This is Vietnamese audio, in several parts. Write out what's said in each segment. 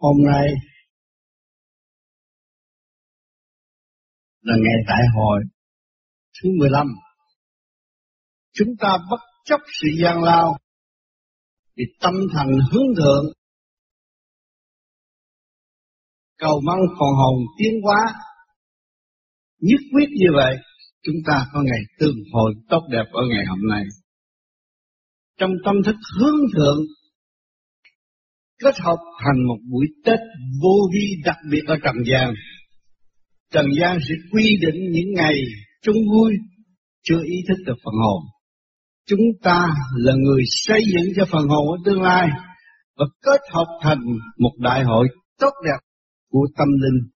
Hôm nay là ngày đại hội thứ 15. Chúng ta bất chấp sự gian lao vì tâm thành hướng thượng. Cầu mong phần hồn tiến hóa. Nhất quyết như vậy, chúng ta có ngày tương hội tốt đẹp ở ngày hôm nay. Trong tâm thức hướng thượng kết hợp thành một buổi Tết vô vi đặc biệt ở Trần gian. Trần gian sẽ quy định những ngày chung vui, chưa ý thức được phần hồn. Chúng ta là người xây dựng cho phần hồn ở tương lai và kết hợp thành một đại hội tốt đẹp của tâm linh.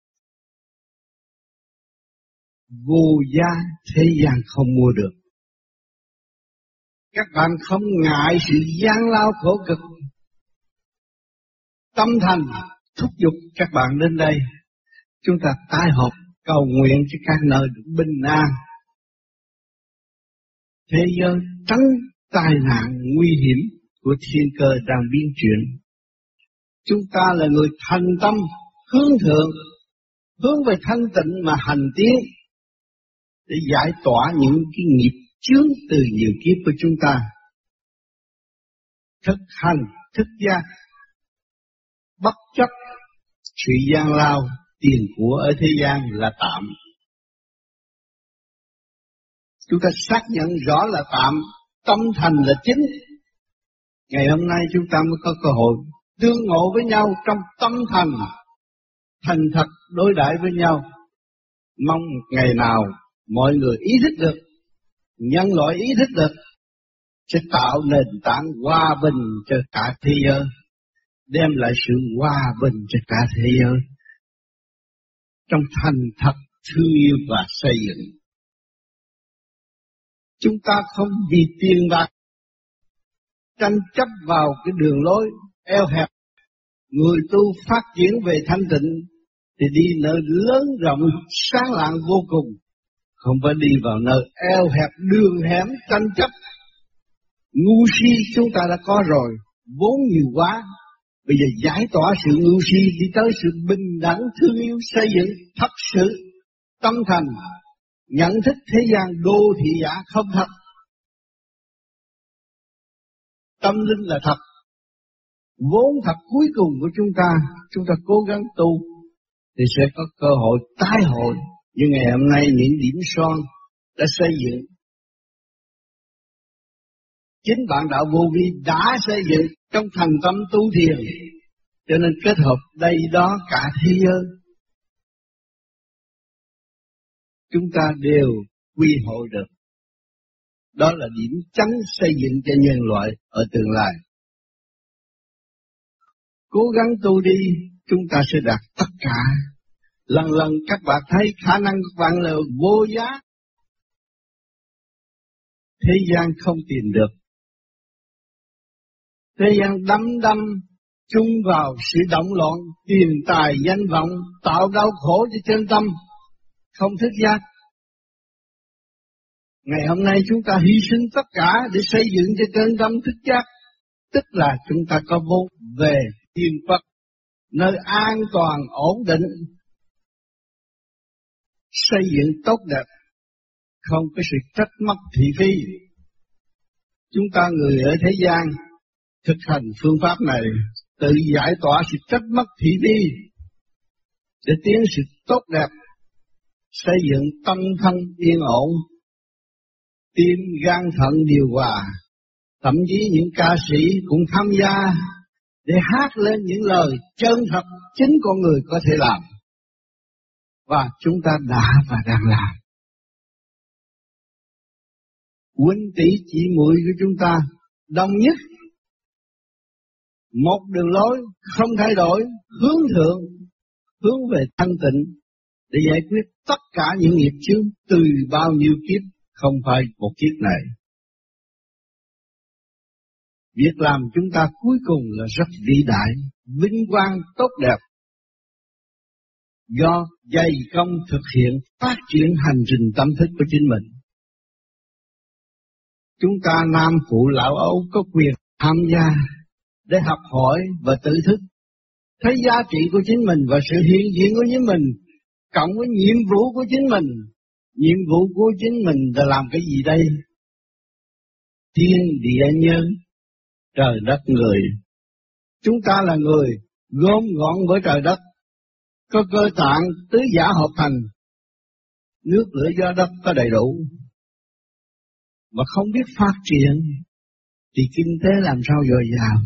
Vô giá thế gian không mua được. Các bạn không ngại sự gian lao khổ cực tâm thành, thúc giục các bạn đến đây. Chúng ta tái hợp, cầu nguyện cho các nơi được bình an. Thế giới tránh tai nạn nguy hiểm của thiên cơ đang biến chuyển. Chúng ta là người thành tâm, hướng thượng, hướng về thanh tịnh mà hành tiến để giải tỏa những cái nghiệp chướng từ nhiều kiếp của chúng ta. Thực hành thức giác bất chấp sự gian lao tiền của ở thế gian là tạm. Chúng ta xác nhận rõ là tạm, tâm thành là chính. Ngày hôm nay chúng ta mới có cơ hội tương ngộ với nhau trong tâm thành, thành thật đối đãi với nhau. Mong ngày nào mọi người ý thức được, nhân loại ý thức được, sẽ tạo nền tảng hòa bình cho cả thế giới đem lại sự hòa bình cho cả thế giới trong thành thật thương yêu và xây dựng. Chúng ta không vì tiền bạc tranh chấp vào cái đường lối eo hẹp. Người tu phát triển về thanh tịnh thì đi nơi lớn rộng sáng lạng vô cùng. Không phải đi vào nơi eo hẹp đường hẻm tranh chấp. Ngu si chúng ta đã có rồi, vốn nhiều quá, Bây giờ giải tỏa sự ngu si đi tới sự bình đẳng, thương yêu, xây dựng thật sự tâm thành, nhận thức thế gian đô thị giả không thật. Tâm linh là thật, vốn thật cuối cùng của chúng ta. Chúng ta cố gắng tu thì sẽ có cơ hội tái hội. Như ngày hôm nay những điểm son đã xây dựng. Chính bạn đạo vô vi đã xây dựng trong thành tâm tu thiền, cho nên kết hợp đây đó cả thế giới. Chúng ta đều quy hội được. Đó là điểm trắng xây dựng cho nhân loại ở tương lai. Cố gắng tu đi, chúng ta sẽ đạt tất cả. Lần lần các bạn thấy khả năng các bạn là vô giá. Thế gian không tìm được thế gian đắm đâm chung vào sự động loạn, tiền tài danh vọng, tạo đau khổ cho chân tâm, không thức giác. Ngày hôm nay chúng ta hy sinh tất cả để xây dựng cho chân tâm thức giác, tức là chúng ta có vô về thiên Phật, nơi an toàn, ổn định. Xây dựng tốt đẹp, không có sự trách móc thị phi. Chúng ta người ở thế gian thực hành phương pháp này, tự giải tỏa sự trách mất thị đi để tiến sự tốt đẹp, xây dựng tâm thân yên ổn tim gan thận điều hòa. Thậm chí những ca sĩ cũng tham gia để hát lên những lời chân thật chính con người có thể làm. Và chúng ta đã và đang làm. Huynh tỷ chị muội của chúng ta đông nhất một đường lối không thay đổi, hướng thượng, hướng về thanh tịnh để giải quyết tất cả những nghiệp chướng từ bao nhiêu kiếp, không phải một kiếp này. Việc làm chúng ta cuối cùng là rất vĩ đại, vinh quang tốt đẹp. Do dày công thực hiện phát triển hành trình tâm thức của chính mình. Chúng ta nam phụ lão ấu có quyền tham gia để học hỏi và tự thức. Thấy giá trị của chính mình và sự hiện diện của chính mình, cộng với nhiệm vụ của chính mình, nhiệm vụ của chính mình là làm cái gì đây? Thiên địa nhân, trời đất người. Chúng ta là người gom gọn với trời đất, có cơ tạng tứ giả hợp thành. Nước, lửa do đất có đầy đủ. Mà không biết phát triển, thì kinh tế làm sao dồi dào?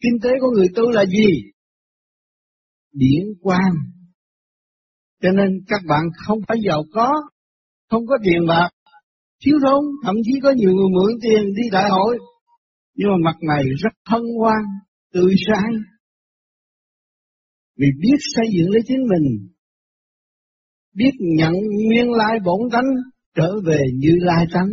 Kinh tế của người tu là gì? Điển quang. Cho nên các bạn không phải giàu có không có tiền bạc. Thiếu thốn thậm chí có nhiều người mượn tiền đi đại hội. Nhưng mà mặt này rất thân quan, tươi sáng. Vì biết xây dựng lấy chính mình biết nhận nguyên lai bổn tánh trở về như lai tánh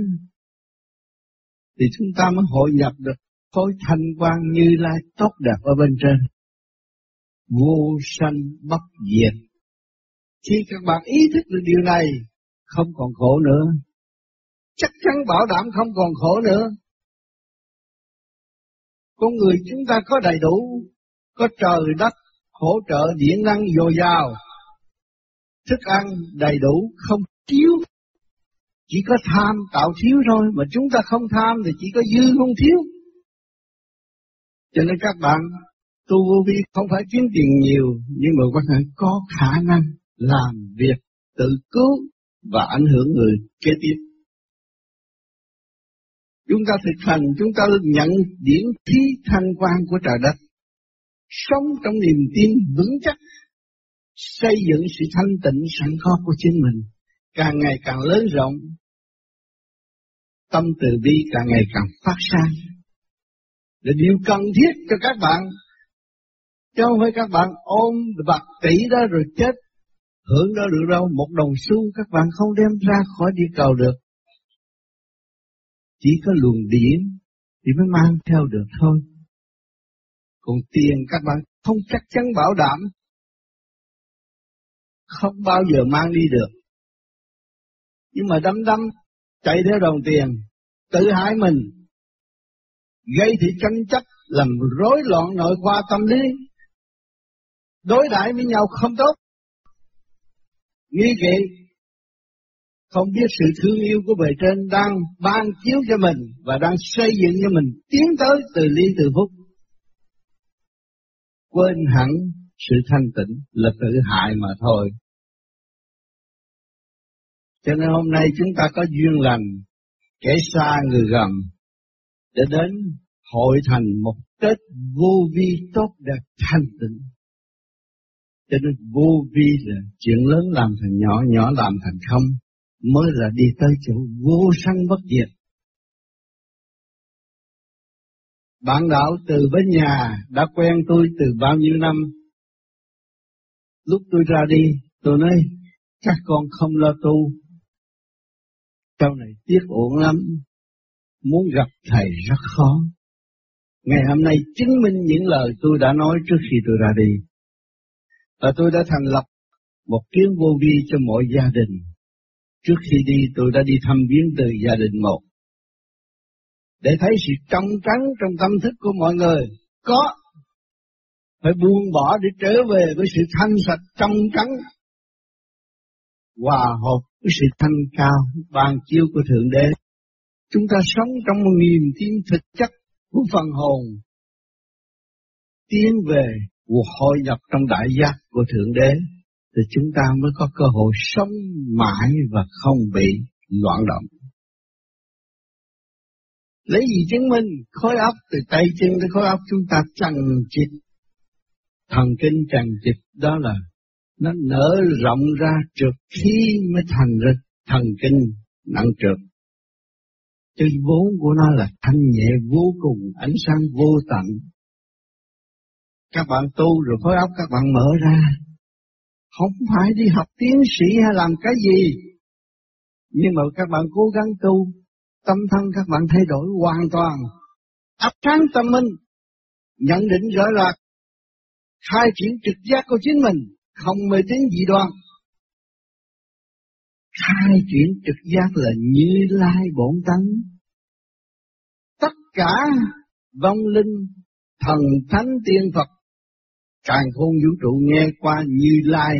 thì chúng ta mới hội nhập được khối thanh quan như lai tốt đẹp ở bên trên. Vô sanh bất diệt. Khi các bạn ý thức được điều này, không còn khổ nữa. Chắc chắn bảo đảm không còn khổ nữa. Con người chúng ta có đầy đủ, có trời đất, hỗ trợ điện năng dồi dào. Thức ăn đầy đủ, không thiếu. Chỉ có tham tạo thiếu thôi, mà chúng ta không tham thì chỉ có dư không thiếu cho nên các bạn tu vô vi không phải kiếm tiền nhiều, nhưng mà các bạn có khả năng làm việc tự cứu và ảnh hưởng người kế tiếp. Chúng ta thực hành, chúng ta nhận điển thí thanh quan của trời đất. Sống trong niềm tin vững chắc, xây dựng sự thanh tịnh sẵn có của chính mình. Càng ngày càng lớn rộng, tâm từ bi càng ngày càng phát sáng là điều cần thiết cho các bạn. Chứ không phải các bạn ôm bạc tỷ đó rồi chết, hưởng đó được đâu. Một đồng xu các bạn không đem ra khỏi địa cầu được. Chỉ có luồng điển thì mới mang theo được thôi. Còn tiền các bạn không chắc chắn bảo đảm, không bao giờ mang đi được. Nhưng mà đâm đâm chạy theo đồng tiền, tự hại mình gây thị tranh chấp làm rối loạn nội khoa tâm lý đối đãi với nhau không tốt nghi kỵ không biết sự thương yêu của bề trên đang ban chiếu cho mình và đang xây dựng cho mình tiến tới từ ly từ phúc. Quên hẳn sự thanh tịnh là tự hại mà thôi. Cho nên hôm nay chúng ta có duyên lành, kẻ xa người gần, để đến hội thành một Tết vô vi tốt đẹp thanh tịnh. Cho nên vô vi là chuyện lớn làm thành nhỏ, nhỏ làm thành không mới là đi tới chỗ vô sanh bất diệt. Bạn đạo từ bên nhà đã quen tôi từ bao nhiêu năm. Lúc tôi ra đi, tôi nói, các con không lo tu. Sau này tiếc uổng lắm, muốn gặp thầy rất khó. Ngày hôm nay chứng minh những lời tôi đã nói trước khi tôi ra đi. Và tôi đã thành lập một kiến vô vi cho mỗi gia đình Trước khi đi tôi đã đi thăm viếng từ gia đình một. Để thấy sự trong trắng trong tâm thức của mọi người. Có. Phải buông bỏ để trở về với sự thanh sạch trong trắng. Hòa hợp với sự thanh cao, ban chiếu của Thượng Đế. Chúng ta sống trong một niềm tin thực chất của phần hồn. Tiến về cuộc hội nhập trong đại giác của Thượng Đế, thì chúng ta mới có cơ hội sống mãi và không bị loạn động. Lấy gì chứng minh khối óc từ tay chân tới khối óc chúng ta chằng chịt. Thần kinh chằng chịt, đó là nó nở rộng ra trượt khí mới thành ra thần kinh nặng trượt. Chứ vốn của nó là thanh nhẹ vô cùng, ánh sáng vô tận. Các bạn tu rồi khối óc các bạn mở ra, không phải đi học tiến sĩ hay làm cái gì. Nhưng mà các bạn cố gắng tu, tâm thân các bạn thay đổi hoàn toàn. Áp sáng tâm minh, nhận định rõ ràng, khai triển trực giác của chính mình, không mê tín dị đoan. Khai chuyển trực giác là như lai bổn tánh. Tất cả vong linh, thần thánh tiên Phật càng khôn vũ trụ nghe qua như lai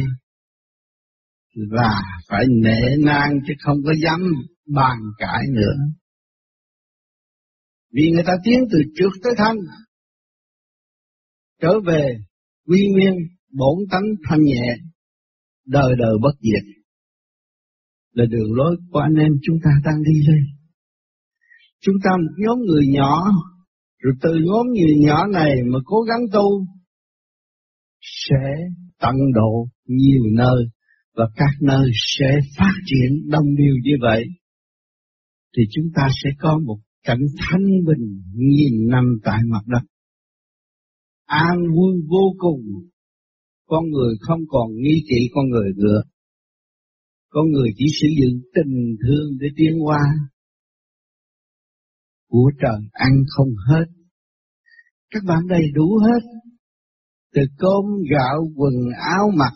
và phải nể nang chứ không có dám bàn cãi nữa. Vì người ta tiến từ trước tới thanh, trở về quy nguyên bổn tánh thanh nhẹ, đời đời bất diệt là đường lối của anh em chúng ta đang đi lên. Chúng ta một nhóm người nhỏ, rồi từ nhóm người nhỏ này mà cố gắng tu, sẽ tận độ nhiều nơi và các nơi sẽ phát triển đông điều như vậy thì chúng ta sẽ có một cảnh thanh bình nghìn năm tại mặt đất. An vui vô cùng, con người không còn nghi kỵ con người nữa. Con người chỉ sử dụng tình thương để tiến hóa. Của trời ăn không hết. Các bạn đầy đủ hết. Từ cơm, gạo, quần áo mặc,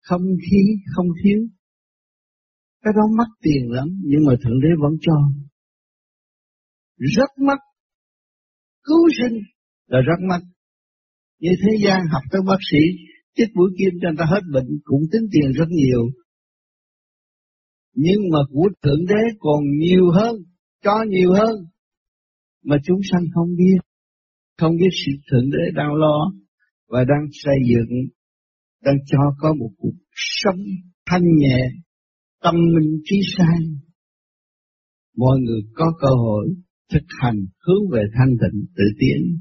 không khí, không thiếu. Cái đó mất tiền lắm, nhưng mà Thượng Đế vẫn cho. Rất mất. Cứu sinh là rất mất. Như thế gian học tới bác sĩ, chích mũi kim cho người ta hết bệnh cũng tính tiền rất nhiều. Nhưng mà của Thượng Đế còn nhiều hơn, cho nhiều hơn. Mà chúng sanh không biết. Không biết sự Thượng Đế đang lo và đang xây dựng, đang cho có một cuộc sống thanh nhẹ, tâm minh trí sang. Mọi người có cơ hội thực hành hướng về thanh tịnh tự tiến.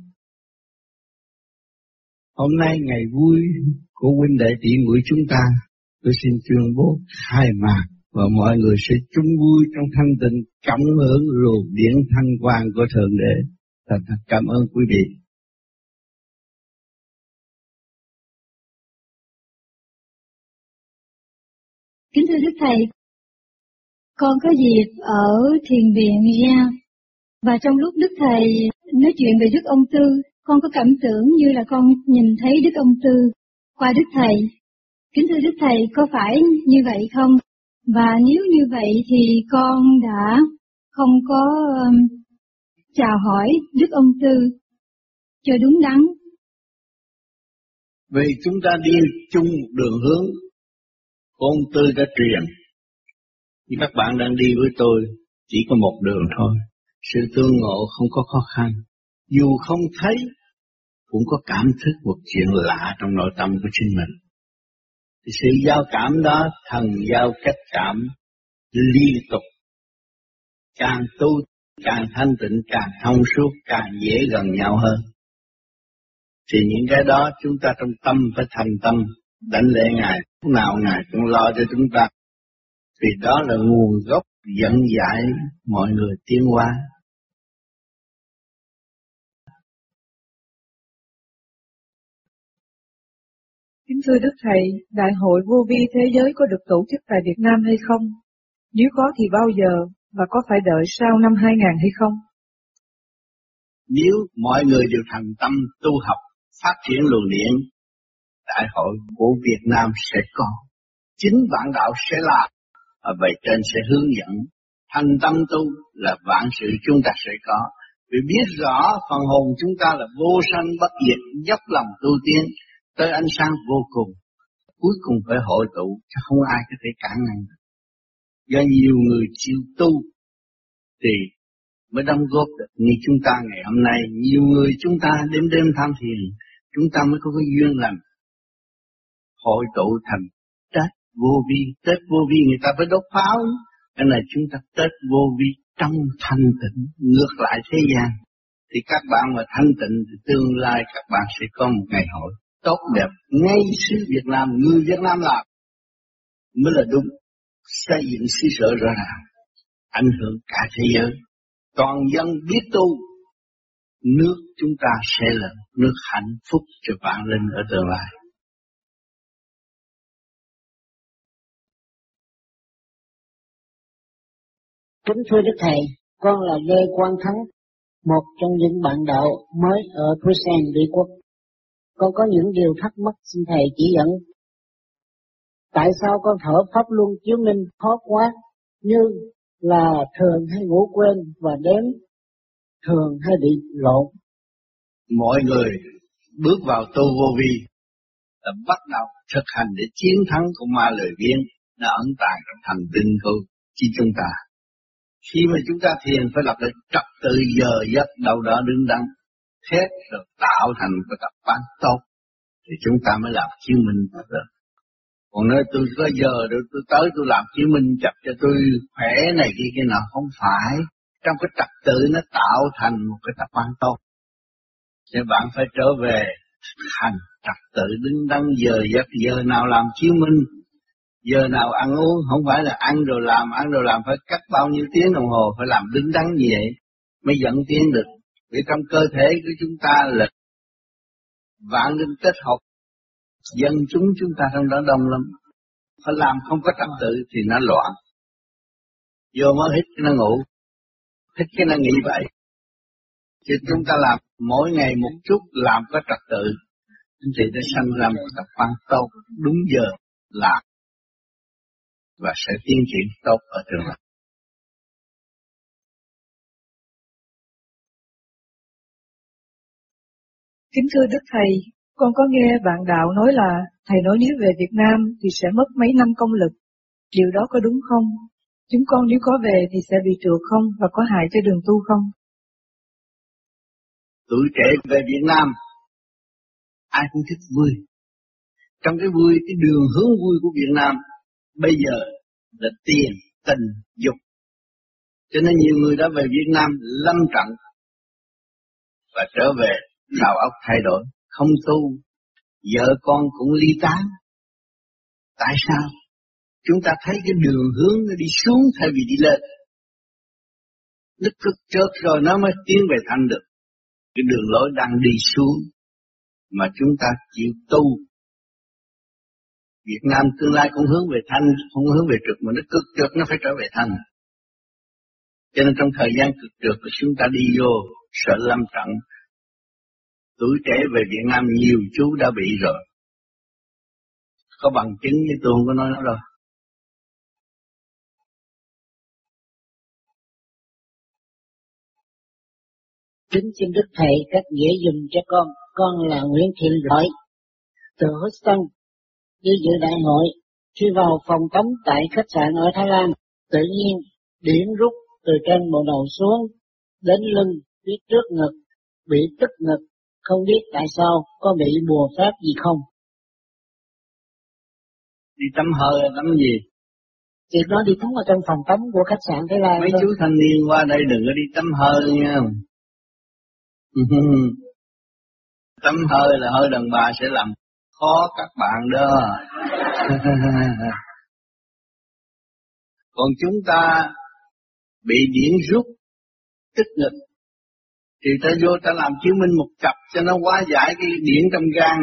Hôm nay ngày vui của huynh đệ tỷ muội chúng ta, tôi xin tuyên bố khai mạc và mọi người sẽ chung vui trong thanh tịnh cảm hưởng luồng điển thanh quang của Thượng Đế. Thật thật cảm ơn quý vị. Kính thưa Đức Thầy, con có dịp ở thiền viện ra và trong lúc Đức Thầy nói chuyện về Đức Ông Tư, con có cảm tưởng như là con nhìn thấy Đức Ông Tư qua Đức Thầy. Kính thưa Đức Thầy, có phải như vậy không? Và nếu như vậy thì con đã không có um, chào hỏi Đức Ông Tư cho đúng đắn. Vì chúng ta đi chung một đường hướng, ông Tư đã truyền. thì các bạn đang đi với tôi, chỉ có một đường thôi. Sự tương ngộ không có khó khăn. Dù không thấy, cũng có cảm thức một chuyện lạ trong nội tâm của chính mình sự giao cảm đó, thần giao cách cảm liên tục. Càng tu, càng thanh tịnh, càng thông suốt, càng dễ gần nhau hơn. Thì những cái đó chúng ta trong tâm phải thành tâm đánh lễ ngài. Lúc nào ngài cũng lo cho chúng ta. Vì đó là nguồn gốc dẫn dạy mọi người tiến hóa. Kính thưa Đức Thầy, Đại hội vô vi thế giới có được tổ chức tại Việt Nam hay không? Nếu có thì bao giờ và có phải đợi sau năm 2000 hay không? Nếu mọi người đều thành tâm tu học, phát triển luồng điện, Đại hội của Việt Nam sẽ có. Chính vạn đạo sẽ làm, và vậy trên sẽ hướng dẫn. Thành tâm tu là vạn sự chúng ta sẽ có. Vì biết rõ phần hồn chúng ta là vô sanh bất diệt, dốc lòng tu tiên, tới ánh sáng vô cùng, cuối cùng phải hội tụ, chứ không ai có thể cản ngăn. Do nhiều người chịu tu, thì mới đóng góp được như chúng ta ngày hôm nay, nhiều người chúng ta đêm đêm tham thiền, chúng ta mới có cái duyên lành hội tụ thành Tết vô vi, Tết vô vi người ta phải đốt pháo, cái này chúng ta Tết vô vi trong thanh tịnh, ngược lại thế gian. Thì các bạn mà thanh tịnh thì tương lai các bạn sẽ có một ngày hội tốt đẹp. Ngay xứ Việt Nam người Việt Nam làm mới là đúng. Xây dựng xứ sở rõ ràng ảnh hưởng cả thế giới. Toàn dân biết tu nước chúng ta sẽ là nước hạnh phúc cho bạn linh ở tương lai. Kính thưa Đức Thầy, con là Lê Quang Thắng, một trong những bạn đạo mới ở Bruxelles, Mỹ Quốc con có những điều thắc mắc xin thầy chỉ dẫn. Tại sao con thở pháp luân chiếu minh khó quá, như là thường hay ngủ quên và đếm thường hay bị lộn? Mọi người bước vào tu vô vi là bắt đầu thực hành để chiến thắng của ma lời biếng nó ẩn tàng trong thành tinh của chi chúng ta. Khi mà chúng ta thiền phải lập lại trật tự giờ giấc đầu đó đứng đắn, thét rồi tạo thành cái tập quán tốt, thì chúng ta mới làm chứng minh được. Còn nói tôi có giờ được tôi tới tôi làm chứng minh chặt cho tôi khỏe này kia kia nào không phải. Trong cái trật tự nó tạo thành một cái tập quán tốt. Thì bạn phải trở về hành trật tự đứng đắn giờ giấc giờ nào làm chứng minh giờ nào ăn uống không phải là ăn rồi làm ăn rồi làm phải cắt bao nhiêu tiếng đồng hồ phải làm đứng đắn như vậy mới dẫn tiến được vì trong cơ thể của chúng ta là vạn linh kết hợp, dân chúng chúng ta trong đó đông lắm. Phải làm không có trật tự thì nó loạn. Vô mới hít nó ngủ, hít cái nó nghĩ vậy. Chứ chúng ta làm mỗi ngày một chút làm có trật tự thì nó sanh ra một tập quan tốt, đúng giờ làm và sẽ tiến triển tốt ở trường hợp. Kính thưa Đức Thầy, con có nghe bạn đạo nói là Thầy nói nếu về Việt Nam thì sẽ mất mấy năm công lực. Điều đó có đúng không? Chúng con nếu có về thì sẽ bị trượt không và có hại cho đường tu không? Tuổi trẻ về Việt Nam, ai cũng thích vui. Trong cái vui, cái đường hướng vui của Việt Nam bây giờ là tiền, tình, dục. Cho nên nhiều người đã về Việt Nam lâm trận và trở về đầu óc thay đổi, không tu, vợ con cũng ly tán. Tại sao? Chúng ta thấy cái đường hướng nó đi xuống thay vì đi lên. Nó cực chớt rồi nó mới tiến về thành được. Cái đường lối đang đi xuống mà chúng ta chịu tu Việt Nam tương lai cũng hướng về thanh, không hướng về trực mà nó cực trượt nó phải trở về thanh. Cho nên trong thời gian cực trượt của chúng ta đi vô sợ lâm trận. Tuổi trẻ về Việt Nam nhiều chú đã bị rồi. Có bằng chứng như tôi không có nói nó đâu. Kính xin Đức Thầy cách dễ dùng cho con. Con là Nguyễn Thiện Lợi từ Houston, đi dự đại hội, khi vào phòng tắm tại khách sạn ở Thái Lan, tự nhiên điểm rút từ trên bộ đầu xuống, đến lưng, phía trước ngực, bị tức ngực, không biết tại sao có bị bùa phép gì không. Đi tắm hơi là tắm gì? Chị nói đi tắm ở trong phòng tắm của khách sạn Thái Lan. Mấy chú thanh niên qua đây đừng có đi tắm hơi nha. tắm hơi là hơi đàn bà sẽ làm khó các bạn đó. Còn chúng ta bị điển rút tức ngực thì ta vô ta làm chứng minh một cặp cho nó quá giải cái điển trong gan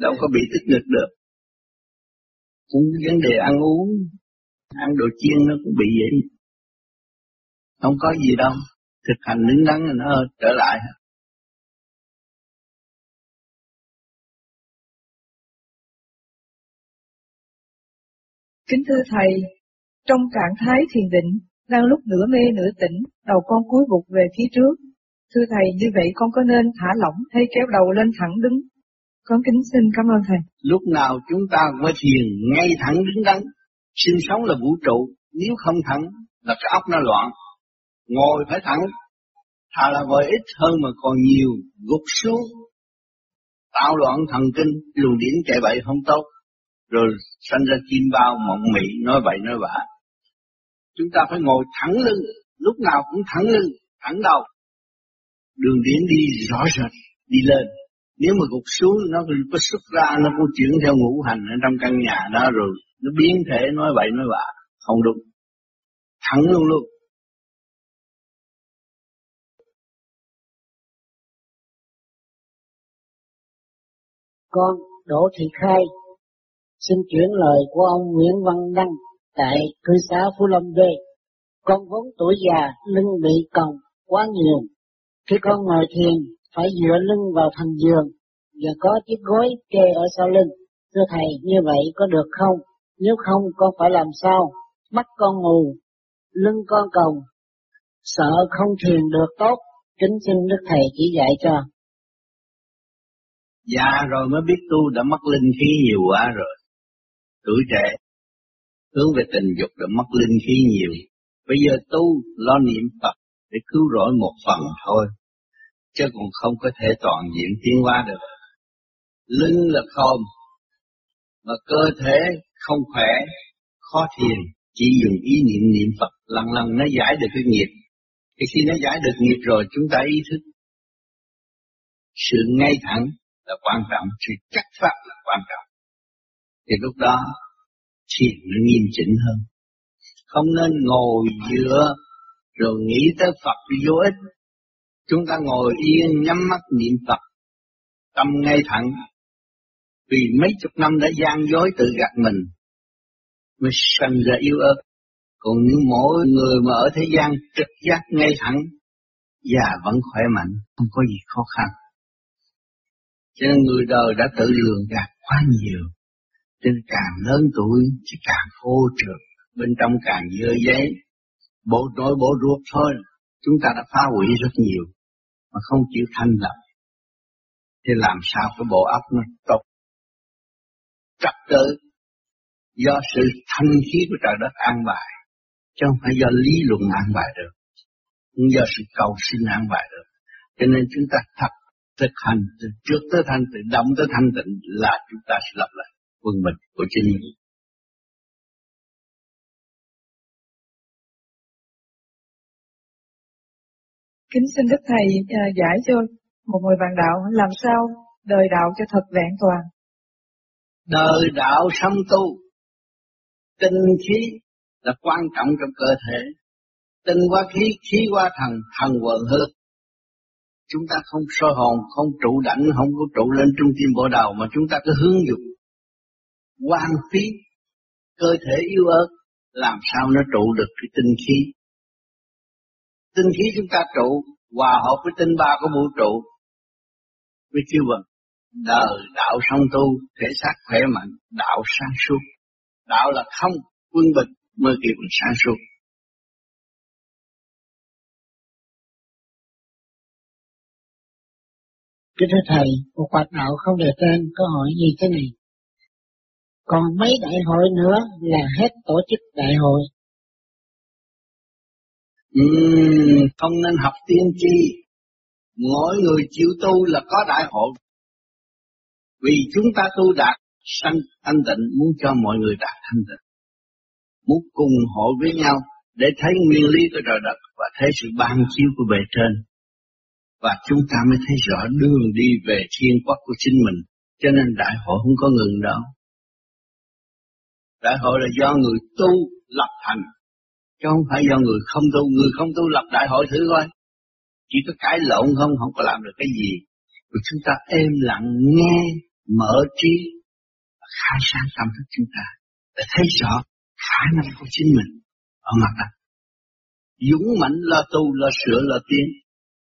đâu có bị tích ngực được. Cũng vấn đề ăn uống, ăn đồ chiên nó cũng bị vậy. Không có gì đâu, thực hành đứng đắn nó trở lại. Kính thưa Thầy, trong trạng thái thiền định, đang lúc nửa mê nửa tỉnh, đầu con cúi gục về phía trước. Thưa Thầy, như vậy con có nên thả lỏng hay kéo đầu lên thẳng đứng? Con kính xin cảm ơn Thầy. Lúc nào chúng ta cũng thiền ngay thẳng đứng đắn. Sinh sống là vũ trụ, nếu không thẳng là cái óc nó loạn. Ngồi phải thẳng, thà là ngồi ít hơn mà còn nhiều, gục xuống. Tạo loạn thần kinh, luồng điển chạy bậy không tốt rồi sanh ra chim bao mộng mị nói bậy nói bạ chúng ta phải ngồi thẳng lưng lúc nào cũng thẳng lưng thẳng đầu đường điển đi rõ rệt đi lên nếu mà gục xuống nó có xuất ra nó cũng chuyển theo ngũ hành ở trong căn nhà đó rồi nó biến thể nói vậy nói bạ không đúng thẳng luôn luôn con Đỗ Thị Khai Xin chuyển lời của ông Nguyễn Văn Đăng tại cư xá Phú Lâm B. Con vốn tuổi già, lưng bị còng quá nhiều. Khi con ngồi thiền, phải dựa lưng vào thành giường và có chiếc gối kê ở sau lưng. Thưa Thầy, như vậy có được không? Nếu không, con phải làm sao? Mắt con mù, lưng con còng, sợ không thiền được tốt. Kính xin Đức Thầy chỉ dạy cho. Già rồi mới biết tu đã mất linh khí nhiều quá rồi. Tuổi trẻ, hướng về tình dục đã mất linh khí nhiều. Bây giờ tu, lo niệm Phật để cứu rỗi một phần thôi. Chứ còn không có thể toàn diện tiến hóa được. Lưng là không, mà cơ thể không khỏe, khó thiền, chỉ dùng ý niệm niệm Phật lần lần nó giải được cái nghiệp. Thì khi nó giải được nghiệp rồi chúng ta ý thức sự ngay thẳng là quan trọng, sự chắc pháp là quan trọng. Thì lúc đó thiền nó nghiêm chỉnh hơn. Không nên ngồi giữa rồi nghĩ tới Phật vô ích. Chúng ta ngồi yên nhắm mắt niệm Phật, tâm ngay thẳng. Vì mấy chục năm đã gian dối tự gạt mình, mới sanh ra yêu ớt. Còn nếu mỗi người mà ở thế gian trực giác ngay thẳng, già vẫn khỏe mạnh, không có gì khó khăn. Cho nên người đời đã tự lường gạt quá nhiều. Nên càng lớn tuổi thì càng khô trượt, bên trong càng dơ giấy. Bộ nội bộ ruột thôi, chúng ta đã phá hủy rất nhiều, mà không chịu thanh lập. Thì làm sao cái bộ óc nó tốt trật tự. Do sự thanh khí của trời đất an bài chứ không phải do lý luận an bài được cũng do sự cầu xin an bài được. Cho nên chúng ta thật thực hành từ trước tới thanh từ động tới thanh tịnh là chúng ta sẽ lập lại quân bình của chính mình. Kính xin Đức Thầy uh, giải cho một người bạn đạo làm sao đời đạo cho thật vẹn toàn. Đời đạo sâm tu, tinh khí là quan trọng trong cơ thể. Tinh qua khí, khí qua thần, thần quần hư. Chúng ta không soi hồn, không trụ đảnh, không có trụ lên trung tim bộ đầu mà chúng ta cứ hướng dục. Quan phí, cơ thể yếu ớt, làm sao nó trụ được cái tinh khí. Tinh khí chúng ta trụ, hòa hợp với tinh ba của vũ trụ. với kêu vật đời đạo song tu, thể xác khỏe mạnh, đạo sáng suốt. Đạo là không, quân bình mới kịp sáng suốt. Kính thưa Thầy, một hoạt đạo không đề tên có hỏi gì thế này. Còn mấy đại hội nữa là hết tổ chức đại hội. Uhm, không nên học tiên tri. Mỗi người chịu tu là có đại hội. Vì chúng ta tu đạt sanh thanh tịnh muốn cho mọi người đạt thanh tịnh. Muốn cùng hội với nhau để thấy nguyên lý của trời đất và thấy sự ban chiếu của bề trên và chúng ta mới thấy rõ đường đi về thiên quốc của chính mình. Cho nên đại hội không có ngừng đâu. Đại hội là do người tu lập thành, chứ không phải do người không tu. Người không tu lập đại hội thử coi. Chỉ có cãi lộn không, không có làm được cái gì. Rồi chúng ta êm lặng nghe, mở trí, khai sáng tâm thức chúng ta, để thấy rõ khả năng của chính mình ở mặt đất. Dũng mạnh là tu, là sửa, là tiến,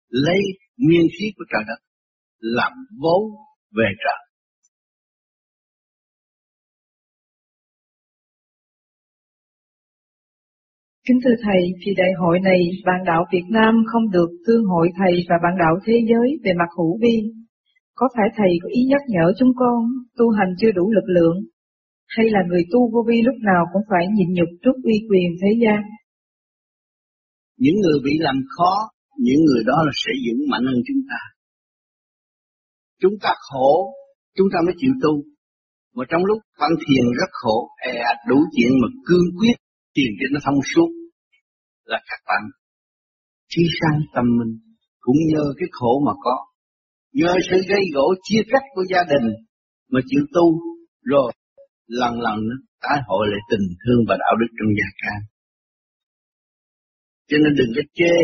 lấy nguyên khí của trời đất làm vốn về trời. Kính thưa Thầy, vì đại hội này, bạn đạo Việt Nam không được tương hội Thầy và bạn đạo thế giới về mặt hữu vi. Có phải Thầy có ý nhắc nhở chúng con tu hành chưa đủ lực lượng, hay là người tu vô vi lúc nào cũng phải nhịn nhục trước uy quyền thế gian? Những người bị làm khó những người đó là sẽ dũng mạnh hơn chúng ta. Chúng ta khổ, chúng ta mới chịu tu. Mà trong lúc văn thiền rất khổ, e đủ chuyện mà cương quyết tiền cho nó thông suốt là các bạn trí sáng tâm minh cũng nhờ cái khổ mà có. Nhờ sự gây gỗ chia cắt của gia đình mà chịu tu rồi lần lần nó tái hội lại tình thương và đạo đức trong gia can. Cho nên đừng có chê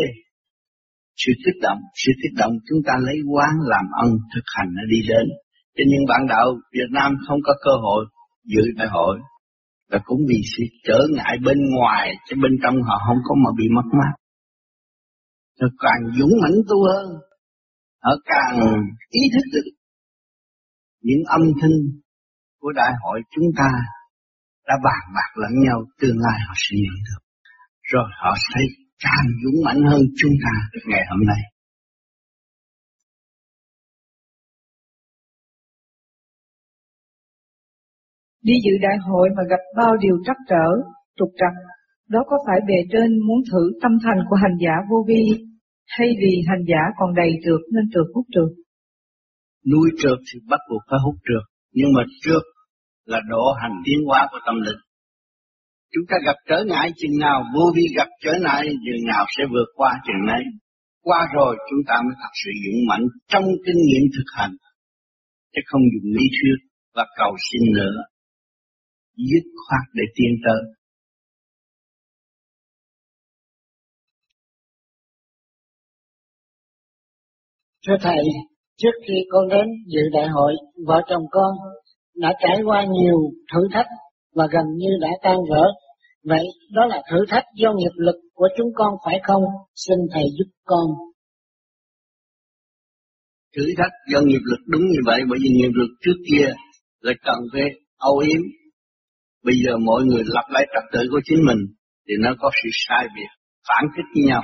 sự kích động, sự kích động chúng ta lấy quán làm ân thực hành nó đi đến. Cho nên bạn đạo Việt Nam không có cơ hội dự đại hội là cũng vì sự trở ngại bên ngoài chứ bên trong họ không có mà bị mất mát. họ càng dũng mãnh tu hơn, họ càng ý thức được những âm thanh của đại hội chúng ta đã bàn bạc lẫn nhau tương lai họ sẽ nhận được. Rồi họ thấy càng dũng mãnh hơn chúng ta ngày hôm nay. Đi dự đại hội mà gặp bao điều trắc trở, trục trặc, đó có phải bề trên muốn thử tâm thành của hành giả vô vi, hay vì hành giả còn đầy trượt nên trượt hút trượt? Nuôi trượt thì bắt buộc phải hút trượt, nhưng mà trượt là độ hành tiến hóa của tâm linh. Chúng ta gặp trở ngại chừng nào, vô vi gặp trở ngại chừng nào sẽ vượt qua chừng nấy. Qua rồi chúng ta mới thật sự dũng mạnh trong kinh nghiệm thực hành, chứ không dùng lý thuyết và cầu xin nữa. Dứt khoát để tiến tới. Thưa Thầy, trước khi con đến dự đại hội, vợ chồng con đã trải qua nhiều thử thách và gần như đã tan vỡ. Vậy đó là thử thách do nghiệp lực của chúng con phải không? Xin Thầy giúp con. Thử thách do nghiệp lực đúng như vậy, bởi vì nghiệp lực trước kia là cần phải âu yếm. Bây giờ mọi người lập lại trật tự của chính mình, thì nó có sự sai biệt, phản kích với nhau.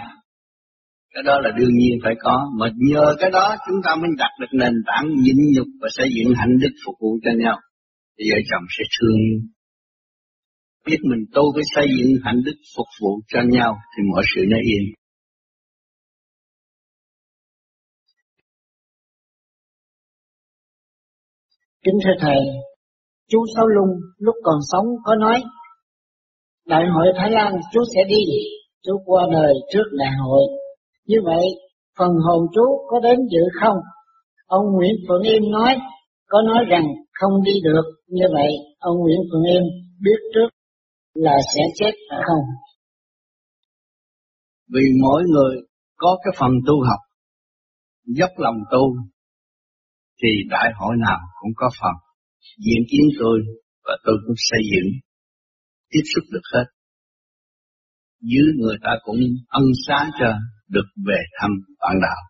Cái đó là đương nhiên phải có, mà nhờ cái đó chúng ta mới đặt được nền tảng nhịn nhục và xây dựng hạnh đức phục vụ cho nhau. Thì vợ chồng sẽ thương biết mình tu với xây dựng hạnh đức phục vụ cho nhau thì mọi sự nó yên. Kính thưa Thầy, chú Sáu Lung lúc còn sống có nói, Đại hội Thái Lan chú sẽ đi, chú qua đời trước đại hội. Như vậy, phần hồn chú có đến dự không? Ông Nguyễn Phượng Im nói, có nói rằng không đi được, như vậy ông Nguyễn Phượng Im biết trước là sẽ chết phải không? Vì mỗi người có cái phần tu học, dốc lòng tu, thì đại hội nào cũng có phần. Diễn kiến tôi và tôi cũng xây dựng, tiếp xúc được hết. Dưới người ta cũng ân xá cho được về thăm bạn đạo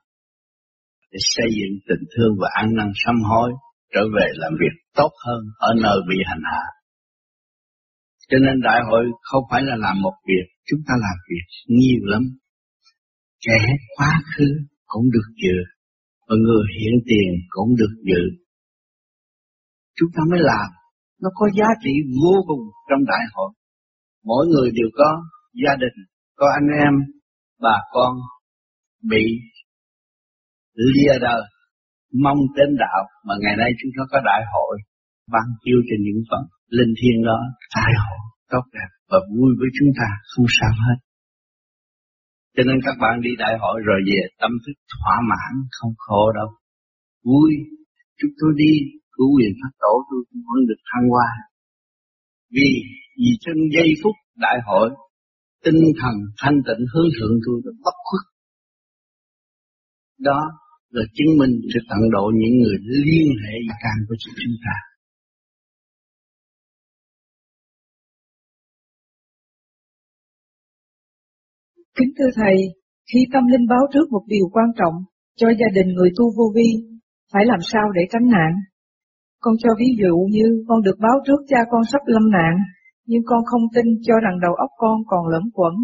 để xây dựng tình thương và ăn năng sám hối trở về làm việc tốt hơn ở nơi bị hành hạ. Cho nên đại hội không phải là làm một việc, chúng ta làm việc nhiều lắm. Trẻ quá khứ cũng được dự, và người hiện tiền cũng được dự. Chúng ta mới làm, nó có giá trị vô cùng trong đại hội. Mỗi người đều có gia đình, có anh em, bà con bị lìa đời, mong đến đạo mà ngày nay chúng ta có đại hội ban chiêu cho những phần linh thiêng đó đại hội tốt đẹp và vui với chúng ta không sao hết. Cho nên các bạn đi đại hội rồi về tâm thức thỏa mãn không khổ đâu. Vui, chúng tôi đi cứu quyền phát tổ tôi cũng vẫn được thăng hoa. Vì vì trong giây phút đại hội tinh thần thanh tịnh hướng thượng tôi đã bất khuất. Đó là chứng minh sự tận độ những người liên hệ càng của chúng ta. Kính thưa Thầy, khi tâm linh báo trước một điều quan trọng cho gia đình người tu vô vi, phải làm sao để tránh nạn? Con cho ví dụ như con được báo trước cha con sắp lâm nạn, nhưng con không tin cho rằng đầu óc con còn lẫm quẩn,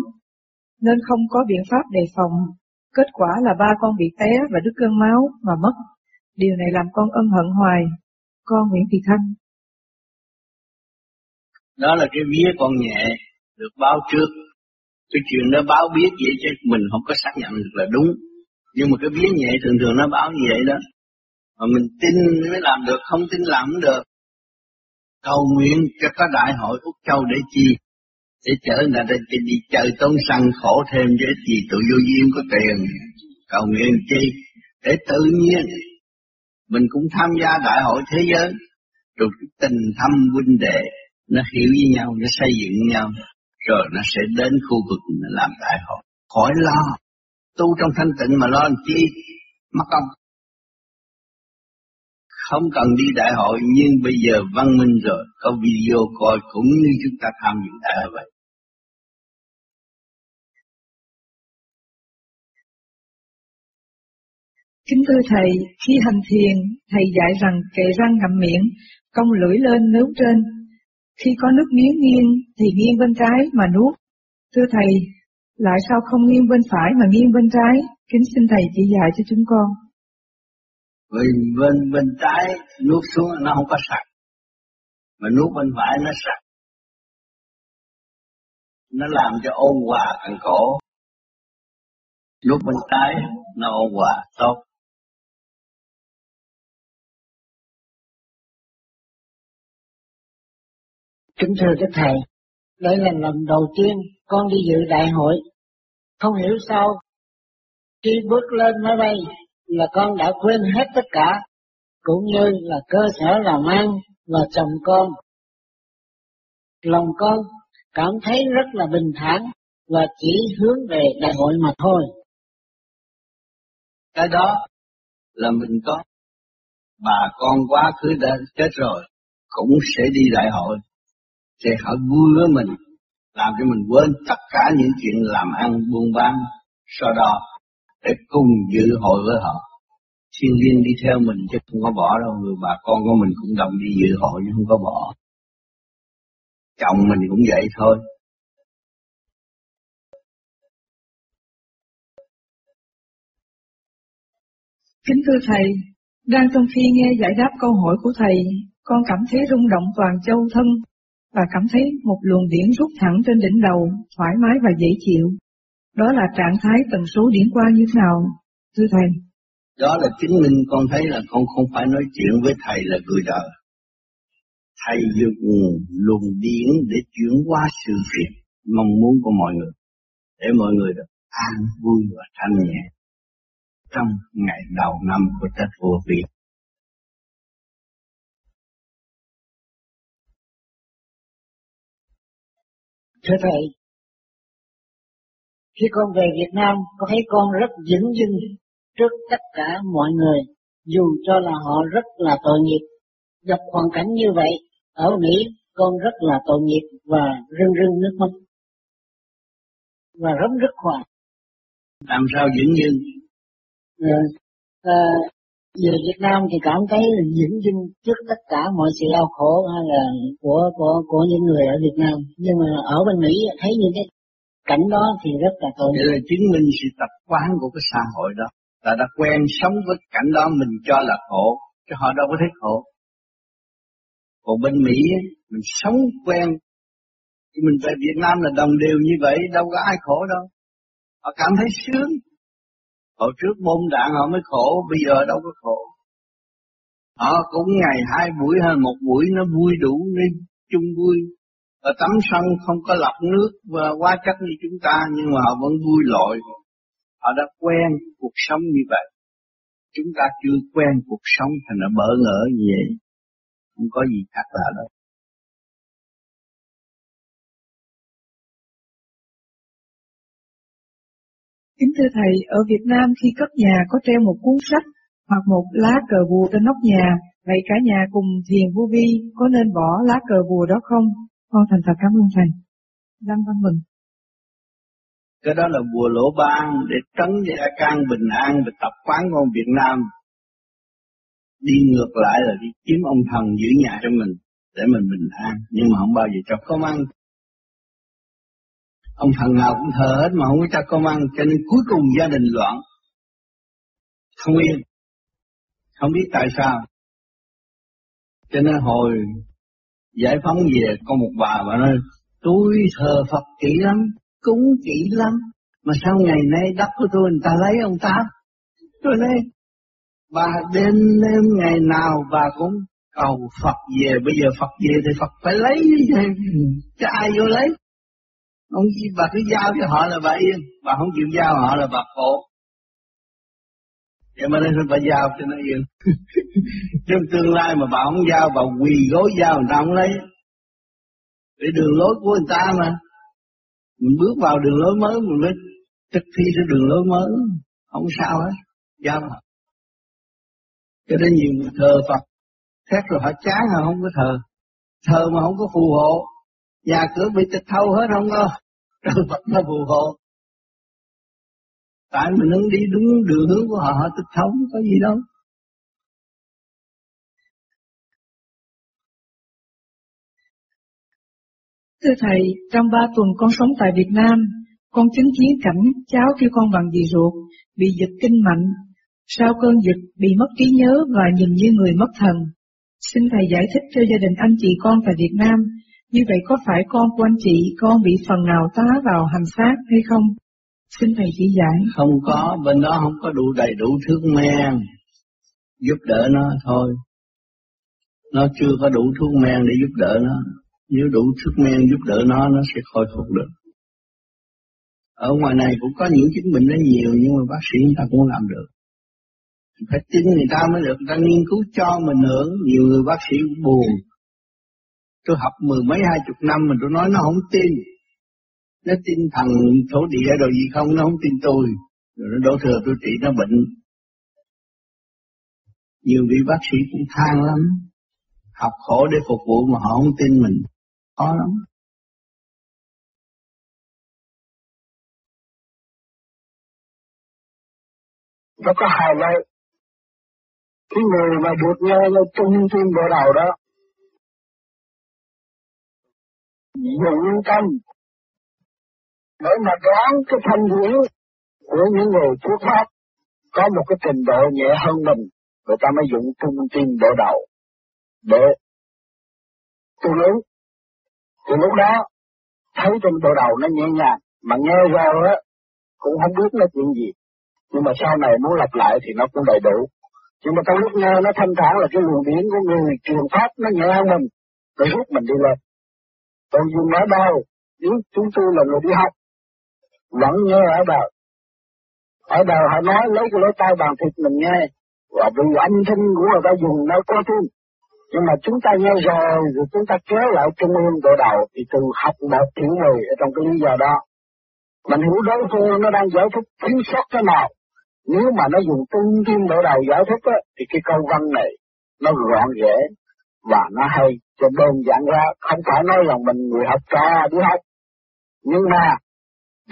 nên không có biện pháp đề phòng. Kết quả là ba con bị té và đứt cơn máu mà mất. Điều này làm con ân hận hoài. Con Nguyễn Thị Thanh. Đó là cái vía con nhẹ, được báo trước cái chuyện nó báo biết vậy chứ mình không có xác nhận được là đúng nhưng mà cái vía nhẹ thường thường nó báo như vậy đó mà mình tin mới làm được không tin làm không được. Cầu nguyện cho có đại hội úc châu để chi? Để chở người để đi chơi tốn săn khổ thêm chứ gì tụi vô duyên có tiền. Cầu nguyện chi? Để tự nhiên. Mình cũng tham gia đại hội thế giới. Rồi tình thâm huynh đệ nó hiểu với nhau nó xây dựng nhau. Rồi nó sẽ đến khu vực làm đại hội. Khỏi lo, tu trong thanh tịnh mà lo làm chi, mất công. Không cần đi đại hội nhưng bây giờ văn minh rồi, có video coi cũng như chúng ta tham dự đại hội vậy. Kính thưa Thầy, khi hành thiền, Thầy dạy rằng kề răng ngậm miệng, cong lưỡi lên nướu trên, khi có nước miếng nghiêng thì nghiêng bên trái mà nuốt. Thưa Thầy, lại sao không nghiêng bên phải mà nghiêng bên trái? Kính xin Thầy chỉ dạy cho chúng con. Vì bên bên trái nuốt xuống nó không có sạch. mà nuốt bên phải nó sạch. Nó làm cho ôn hòa càng cổ. Nuốt bên trái nó ôn hòa tốt. Kính thưa các thầy, đây là lần đầu tiên con đi dự đại hội. Không hiểu sao khi bước lên máy bay là con đã quên hết tất cả, cũng như là cơ sở làm ăn và chồng con. Lòng con cảm thấy rất là bình thản và chỉ hướng về đại hội mà thôi. Cái đó là mình có bà con quá khứ đã chết rồi, cũng sẽ đi đại hội thì họ vui với mình, làm cho mình quên tất cả những chuyện làm ăn buôn bán sau đó để cùng dự hội với họ. Thiên liên đi theo mình chứ không có bỏ đâu người bà con của mình cũng đồng đi dự hội nhưng không có bỏ. Chồng mình cũng vậy thôi. Kính thưa Thầy, đang trong khi nghe giải đáp câu hỏi của Thầy, con cảm thấy rung động toàn châu thân và cảm thấy một luồng điển rút thẳng trên đỉnh đầu, thoải mái và dễ chịu. Đó là trạng thái tần số điển qua như thế nào, thưa Thầy? Đó là chứng minh con thấy là con không phải nói chuyện với thầy là người đời. Thầy dùng luồng điển để chuyển qua sự việc mong muốn của mọi người. Để mọi người được an vui và thanh nhẹ trong ngày đầu năm của Tết vô Việt. Thưa Thầy, khi con về Việt Nam, con thấy con rất dững dưng trước tất cả mọi người, dù cho là họ rất là tội nghiệp. Gặp hoàn cảnh như vậy, ở Mỹ con rất là tội nghiệp và rưng rưng nước mắt. Và rất rất hoài. Làm sao dững dưng? À, à, về Việt Nam thì cảm thấy là dững dưng trước tất cả mọi sự đau khổ hay là của của của những người ở Việt Nam nhưng mà ở bên Mỹ thấy những cái cảnh đó thì rất là tốt. Để là chứng minh sự tập quán của cái xã hội đó là đã quen sống với cảnh đó mình cho là khổ, chứ họ đâu có thấy khổ. Còn bên Mỹ mình sống quen. Thì mình về Việt Nam là đồng đều như vậy, đâu có ai khổ đâu. Họ cảm thấy sướng. Hồi trước bom đạn họ mới khổ, bây giờ đâu có khổ. Họ cũng ngày hai buổi hay một buổi nó vui đủ nên chung vui và tắm sân không có lọc nước và quá chất như chúng ta nhưng mà họ vẫn vui lội Họ đã quen cuộc sống như vậy. Chúng ta chưa quen cuộc sống thành nó bỡ ngỡ như vậy. Không có gì khác lạ đâu. Kính thưa Thầy, ở Việt Nam khi cất nhà có treo một cuốn sách hoặc một lá cờ bùa trên nóc nhà, vậy cả nhà cùng thiền vô vi có nên bỏ lá cờ bùa đó không? Con thành thật cảm ơn Thầy. Lâm Văn bình, Cái đó là bùa lỗ ban để trấn gia can bình an và tập quán con Việt Nam. Đi ngược lại là đi kiếm ông thần giữ nhà cho mình để mình bình an nhưng mà không bao giờ cho công ăn. Ông thần nào cũng thờ hết mà không có cho công ăn cho nên cuối cùng gia đình loạn. Không yên. Không biết tại sao. Cho nên hồi giải phóng về có một bà bà nói, tôi thờ Phật kỹ lắm, cúng kỹ lắm, mà sao ngày nay đất của tôi người ta lấy ông ta? Tôi nói, bà đêm đêm ngày nào bà cũng cầu Phật về, bây giờ Phật về thì Phật phải lấy cho ai vô lấy? Ông bà cứ giao cho họ là bà yên, bà không chịu giao họ là bà khổ vậy mà nên bà giao cho nó yên. Trong tương lai mà bà không giao, bà quỳ gối giao người ta không lấy. Để đường lối của người ta mà. Mình bước vào đường lối mới, mình mới thực thi cái đường lối mới. Không sao hết. Giao mà. cho nên nhiều người thờ Phật. Khác rồi họ chán họ không có thờ. Thờ mà không có phù hộ. Nhà cửa bị tịch thâu hết không có. Trời, Phật nó phù hộ tại mình đứng đi đúng đường hướng của họ họ thích thống có gì đâu Thưa Thầy, trong ba tuần con sống tại Việt Nam, con chứng kiến cảnh cháu kêu con bằng dì ruột, bị giật kinh mạnh. Sau cơn giật, bị mất trí nhớ và nhìn như người mất thần. Xin Thầy giải thích cho gia đình anh chị con tại Việt Nam, như vậy có phải con của anh chị con bị phần nào tá vào hành xác hay không? Xin Thầy chỉ giải. Không có, bên đó không có đủ đầy đủ thuốc men, giúp đỡ nó thôi. Nó chưa có đủ thuốc men để giúp đỡ nó. Nếu đủ thuốc men giúp đỡ nó, nó sẽ khôi phục được. Ở ngoài này cũng có những chứng bệnh nó nhiều, nhưng mà bác sĩ người ta cũng làm được phải tin người ta mới được người ta nghiên cứu cho mình hưởng nhiều người bác sĩ cũng buồn tôi học mười mấy hai chục năm mà tôi nói nó không tin nó tin thần thổ địa rồi gì không, nó không tin tôi. Rồi nó đổ thừa tôi trị nó bệnh. Nhiều vị bác sĩ cũng than lắm. Học khổ để phục vụ mà họ không tin mình. Khó lắm. Nó có hai loại cái người mà được nghe lên trung tim bộ đầu đó. Dụng tâm để mà đoán cái thanh điển của những người thuốc pháp có một cái trình độ nhẹ hơn mình người ta mới dụng trung tim bộ đầu để tu lớn thì lúc đó thấy trên bộ đầu nó nhẹ nhàng mà nghe ra á cũng không biết nó chuyện gì. Nhưng mà sau này muốn lặp lại thì nó cũng đầy đủ. Nhưng mà trong lúc nghe nó thanh thản là cái luồng điển của người truyền pháp nó nhẹ hơn mình, rồi rút mình đi lên. Còn dùng nói đâu, nếu chúng tôi là người đi học, vẫn nghe ở đâu. Ở đâu họ nói lấy cái lỗ tai bằng thịt mình nghe, và vì âm thanh của người ta dùng nó có tim. Nhưng mà chúng ta nghe rồi, rồi chúng ta kéo lại trung ương độ đầu, thì từ học một kiểu người ở trong cái lý do đó. Mình hiểu đối phương nó đang giải thích thiếu sót cái nào, nếu mà nó dùng trung tim đỡ đầu giải thích á, thì cái câu văn này nó gọn dễ và nó hay cho đơn giản ra không phải nói rằng mình người học trò đi học nhưng mà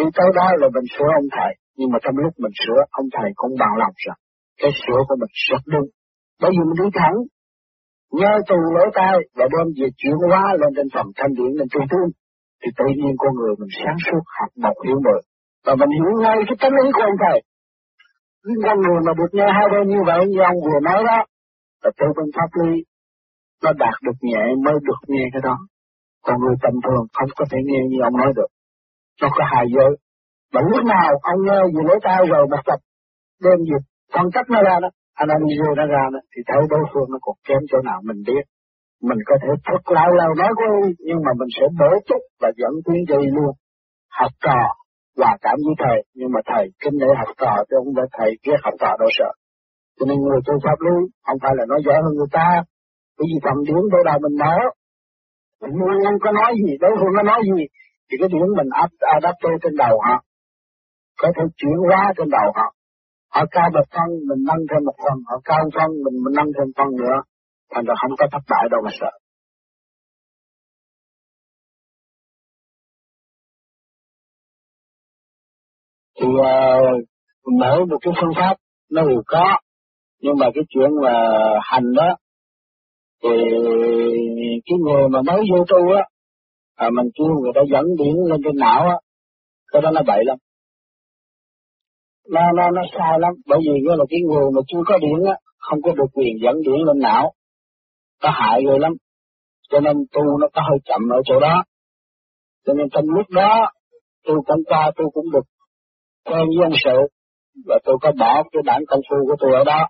đi tới đó là mình sửa ông thầy. Nhưng mà trong lúc mình sửa, ông thầy cũng bằng lòng rằng cái sửa của mình rất đúng. Bởi vì mình đi thẳng, nhớ từ lỗ tai và đem việc chuyển hóa lên trên phòng thanh điển lên trung tâm thì tự nhiên con người mình sáng suốt, học một hiểu mười. Và mình hiểu ngay cái tánh lý của ông thầy. Những con người mà được nghe hai bên như vậy, như ông vừa nói đó, là tự bên pháp lý, nó đạt được nhẹ mới được nghe cái đó. Còn người tầm thường không có thể nghe như ông nói được nó có hài giới. Và lúc nào ông nghe gì lỗ tai rồi mà tập đem gì phân cách nó ra đó. Analyze nó ra đó, thì thấy đối phương nó còn kém chỗ nào mình biết. Mình có thể thuật lao lao nói của nhưng mà mình sẽ bổ túc và dẫn tiến dây luôn. Học trò, hòa cảm với thầy, nhưng mà thầy kính nể học trò, chứ không phải thầy ghét học trò đâu sợ. Cho nên người tu pháp lý không phải là nói giỏi hơn người ta. Bởi vì thầm điển đâu đầu mình mở. Mình không có nói gì, đối phương nó nói gì thì cái điển mình áp adapter trên đầu họ. Có thể chuyển hóa trên đầu họ. Họ cao một phân mình nâng thêm một phần. Họ cao phân mình mình nâng thêm phân nữa. Thành ra không có thất bại đâu mà sợ. Thì uh, mở một cái phương pháp nó đều có nhưng mà cái chuyện mà hành đó thì cái người mà mới vô tu á à, mình kêu người ta dẫn điển lên trên não á cái đó nó bậy lắm. Nó nó nó sai lắm bởi vì cái là cái người mà chưa có điển á không có được quyền dẫn điển lên não. Nó hại người lắm cho nên tu nó có hơi chậm ở chỗ đó. Cho nên trong lúc đó tôi cũng qua tôi cũng được quen với ông sự và tôi có bỏ cái bản công phu của tôi ở đó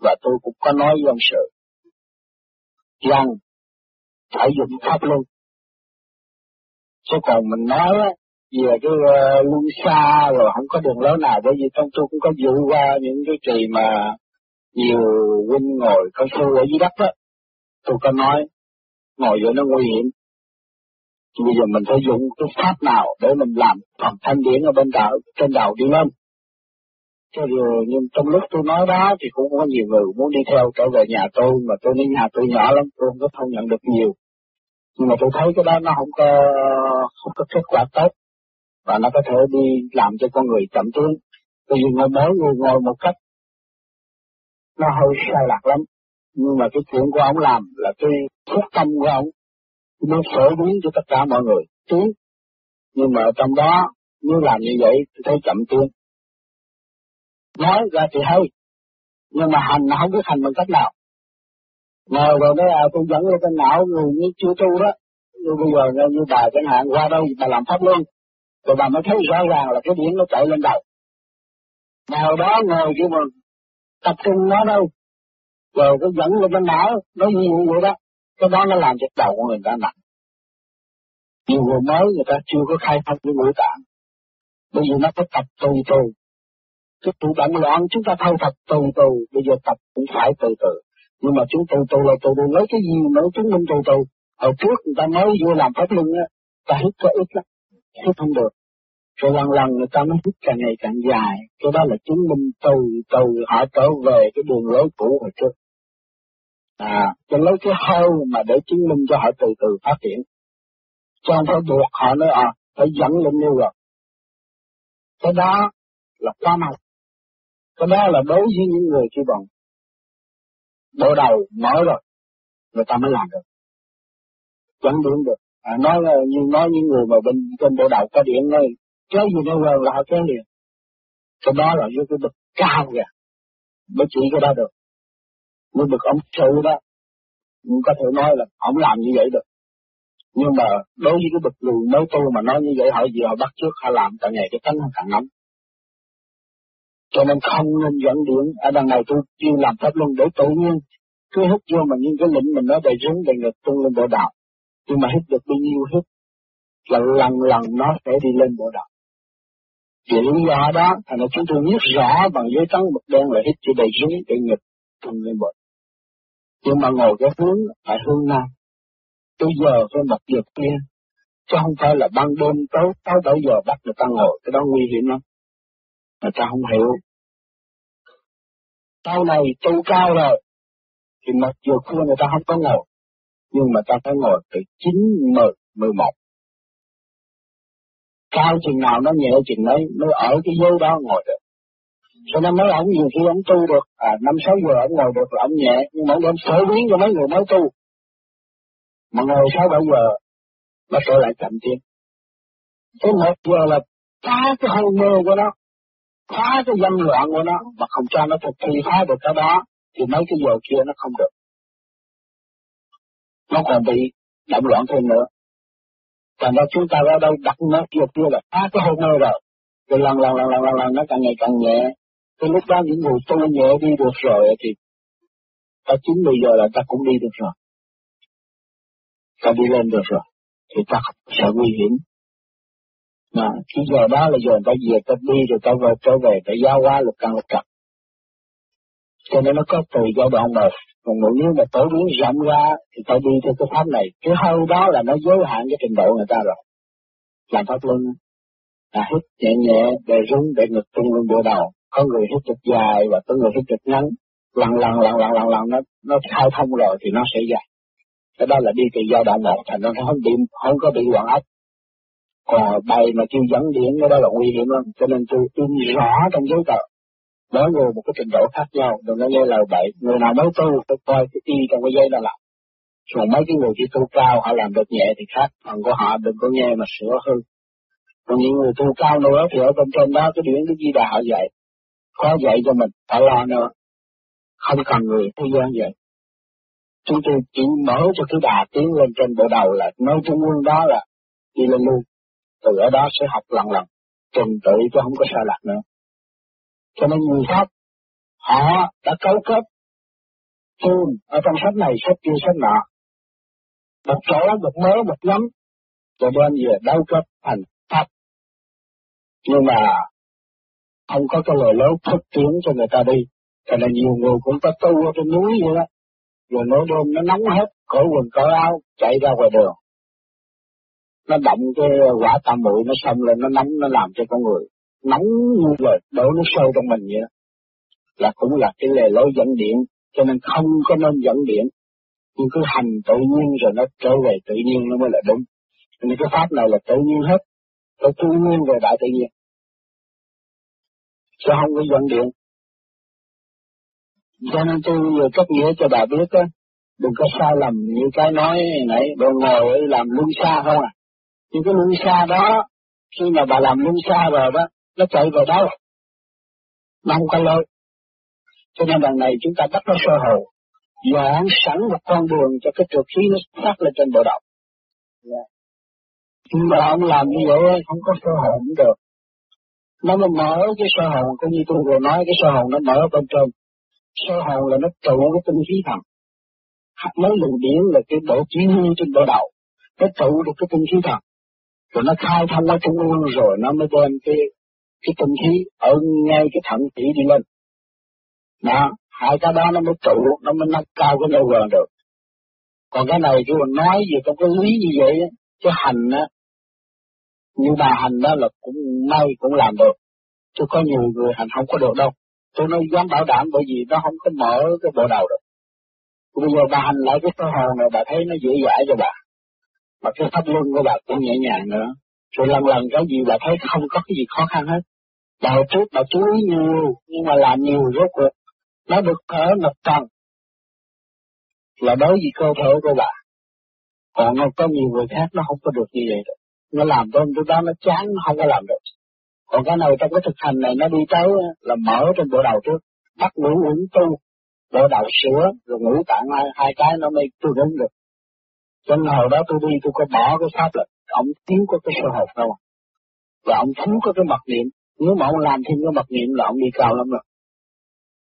và tôi cũng có nói với ông sự rằng phải dùng pháp luân chứ còn mình nói về cái uh, luân xa rồi không có đường lối nào bởi vì trong tôi cũng có vụ qua những cái kỳ mà nhiều huynh ngồi có phu ở dưới đất đó tôi có nói ngồi vậy nó nguy hiểm Bây giờ mình phải dùng cái pháp nào để mình làm phần thanh điển ở bên đạo trên đầu đi lên. Cho rồi, nhưng trong lúc tôi nói đó thì cũng có nhiều người muốn đi theo trở về nhà tôi, mà tôi đến nhà tôi nhỏ lắm, tôi không có thông nhận được nhiều. Nhưng mà tôi thấy cái đó nó không có, không có kết quả tốt, và nó có thể đi làm cho con người chậm tiến. Bởi vì ngồi mới người ngồi một cách, nó hơi sai lạc lắm. Nhưng mà cái chuyện của ông làm là cái quyết tâm của ông, nó phổ biến cho tất cả mọi người tiến nhưng mà trong đó nếu làm như vậy thì thấy chậm tiến nói ra thì hay nhưng mà hành là không biết hành bằng cách nào. Ngồi rồi nói à tôi dẫn lên cái não người như chưa tu đó như bây giờ như bà chẳng hạn, qua đây bà làm pháp luôn rồi bà mới thấy rõ ràng là cái điểm nó chạy lên đầu. Nào đó ngồi kêu mà tập trung nó đâu, rồi cứ dẫn lên bên não nó nhiều vậy đó. Cái đó nó làm cho đầu của người ta nặng. Nhiều người mới người ta chưa có khai thông cái ngũ tạng, bây giờ nó phải tập từ từ. Cái tụ động loạn chúng ta thâu tập từ từ, bây giờ tập cũng phải từ từ. Nhưng mà chúng từ từ là từ từ lấy cái gì nữa chứng minh từ từ hồi trước người ta mới vô làm pháp luân á, ta hít có ít lắm, hít không được. Rồi lần lần người ta mới hít càng ngày càng dài, cái đó là chứng minh từ từ họ trở về cái đường lối cũ hồi trước. À cho lấy cái hơi mà để chứng minh cho họ từ từ phát triển. Cho không phải buộc họ nói à phải dẫn lên như rồi cái đó là quá mạnh cái đó là đối với những người kia bằng bộ đầu mở rồi, người ta mới làm được chẳng điện được. À, nói như nói những người mà bên trên bộ đầu có điện này kéo gì nó quên là họ kéo liền. Cái đó là với cái bậc cao kìa mới chỉ cái đó được. Nhưng bậc ông sự đó cũng có thể nói là ông làm như vậy được. Nhưng mà đối với cái bậc lùi mới tu mà nói như vậy họ gì họ bắt trước họ làm càng ngày cái tánh họ càng nóng. Cho nên không nên dẫn điện ở đằng này tôi chuyên làm pháp luân để tự nhiên cứ hút vô mà những cái lĩnh mình nói đầy rúng đầy ngực tung lên bộ đạo nhưng mà hít được bao nhiêu hít là lần lần nó sẽ đi lên bộ đạo. Vì lý do đó, thành ra chúng tôi biết rõ bằng giấy trắng mực đen là hít cho đầy dưới để nghịch tung lên bộ. Nhưng mà ngồi cái hướng phải hướng nam. Tôi giờ phải mặt dược kia, chứ không phải là ban đêm tối tối bảy giờ bắt người ta ngồi, cái đó nguy hiểm lắm. Mà ta không hiểu. Sau này tu cao rồi, thì mặt giờ kia người ta không có ngồi nhưng mà ta phải ngồi từ chín, mười mười một. Cao chừng nào nó nhẹ chừng đấy mới ở cái giới đó ngồi được. Cho nên mấy ông nhiều khi ông tu được à năm, sáu giờ ông ngồi được là ông nhẹ, nhưng mà ông phổ biến cho mấy người mới tu. Mà ngồi sáu, bảy giờ nó trở lại chậm tiến. Cái một giờ là phá cái hôn mê của nó, phá cái dâm loạn của nó, mà không cho nó thực thi phá được cái đó, thì mấy cái giờ kia nó không được nó còn bị động loạn thêm nữa. Thành ra chúng ta ra đây đặt nó kia kia là phá cái hôn mê rồi. Rồi lần lần lần lần lần lần nó càng ngày càng nhẹ. Cái lúc đó những người tu nhẹ đi được rồi thì ta chín bây giờ là ta cũng đi được rồi. Ta đi lên được rồi. Thì ta không sợ nguy hiểm. Mà cái giờ đó là giờ ta về ta đi rồi ta về, trở về, ta giao qua lục căn lục trật cho nên nó có từ giai đoạn một còn nếu mà tổ biến rộng ra thì tôi đi theo cái pháp này. Cái hơi đó là nó giới hạn cái trình độ người ta rồi. Làm pháp luân. Là hít nhẹ nhẹ để rung để ngực trung lên bộ đầu. Có người hít được dài và có người hít được ngắn. Lần lần lần lần lần lần, nó nó khai thông rồi thì nó sẽ dài. Cái đó là đi từ giai đoạn một, thành nó không bị, không có bị loạn ách còn bài mà kêu dẫn điện cái đó là nguy hiểm lắm. Cho nên tôi in rõ trong giấy tờ mỗi người một cái trình độ khác nhau, đừng có nghe lời bậy. Người nào mới tu phải coi cái y trong cái giấy đó làm còn mấy cái người chỉ tu cao, họ làm được nhẹ thì khác. Phần của họ đừng có nghe mà sửa hư. Còn những người tu cao nữa thì ở bên trên đó cái điển cái di đà họ dạy. Có dạy cho mình phải lo nữa. Không cần người thế gian vậy chúng tôi chỉ mở cho cái đà tiến lên trên bộ đầu là nói trung quân đó là đi lên luôn. Từ ở đó sẽ học lần lần. Tuần tự chứ không có sai lạc nữa cho nên người pháp họ đã cấu kết tuôn ở trong sách này sách kia sách nọ. Một chỗ một mớ một nhóm, rồi đem về đấu kết thành pháp. Nhưng mà không có cái lời lớn thức tiếng cho người ta đi. Cho nên nhiều người cũng có tu ở trên núi vậy đó. Rồi nỗi đêm nó nóng hết cởi quần cởi áo chạy ra ngoài đường. Nó động cái quả tam muội nó xông lên nó nóng nó làm cho con người nóng như vậy, đổ nó sâu trong mình vậy là cũng là cái lề lối dẫn điện cho nên không có nên dẫn điện. Nhưng cứ hành tự nhiên rồi nó trở về tự nhiên nó mới là đúng. Nên cái pháp này là tự nhiên hết nó tự nhiên về đại tự nhiên. Chứ không có dẫn điện. Cho nên tôi vừa cấp nghĩa cho bà biết á, đừng có sai lầm như cái nói nãy, bà ngồi làm luân xa không à. Nhưng cái luân xa đó, khi mà bà làm luân xa rồi đó, nó chạy về đâu? Nó không có lối. Cho nên lần này chúng ta bắt nó sơ hồ, dọn sẵn một con đường cho cái trượt khí nó phát lên trên bộ đầu. Yeah. Nhưng mà ông làm như vậy không có sơ hồn được. Nó mà mở cái sơ hồn, cũng như tôi vừa nói, cái sơ hồn nó mở bên trên. Sơ hồn là nó trụ cái tinh khí thần. Mấy luồng điển là cái độ chỉ huy trên bộ đầu. Nó trụ được cái tinh khí thần. Rồi nó khai thông qua trung ương rồi nó mới đem cái cái tinh khí ở ngay cái thận tỷ đi lên. Đó, hai cái đó nó mới trụ, nó mới nâng cao cái level được. Còn cái này cứ nói gì trong cái lý như vậy, chứ hành á, như bà hành đó là cũng may cũng làm được. Chứ có nhiều người hành không có được đâu. Tôi nói dám bảo đảm bởi vì nó không có mở cái bộ đầu được. Bây giờ bà hành lại cái sơ hồn này bà thấy nó dễ dãi cho bà. Mà cái pháp luân của bà cũng nhẹ nhàng nữa. Rồi lần lần cái gì bà thấy không có cái gì khó khăn hết đầu trước bà chú ý nhiều, nhưng mà làm nhiều rốt cuộc. Nó được thở ngập tầng. Là đối với cơ thể của bà. Còn nó có nhiều người khác nó không có được như vậy được. Nó làm cho lúc đó nó chán, nó không có làm được. Còn cái này trong cái thực hành này nó đi tới là mở trên bộ đầu trước. Bắt ngủ uống tu, bộ đầu sửa, rồi ngủ tạng hai, hai cái nó mới tôi ứng được. Cho nên hồi đó tôi đi tôi có bỏ cái pháp lực, ông tiến có cái sơ hồn đâu. Và ông thiếu có cái mặt niệm. Nếu mà ông làm thêm cái mặt niệm là ông đi cao lắm rồi.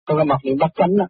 Còn cái mặt niệm bắt chánh đó.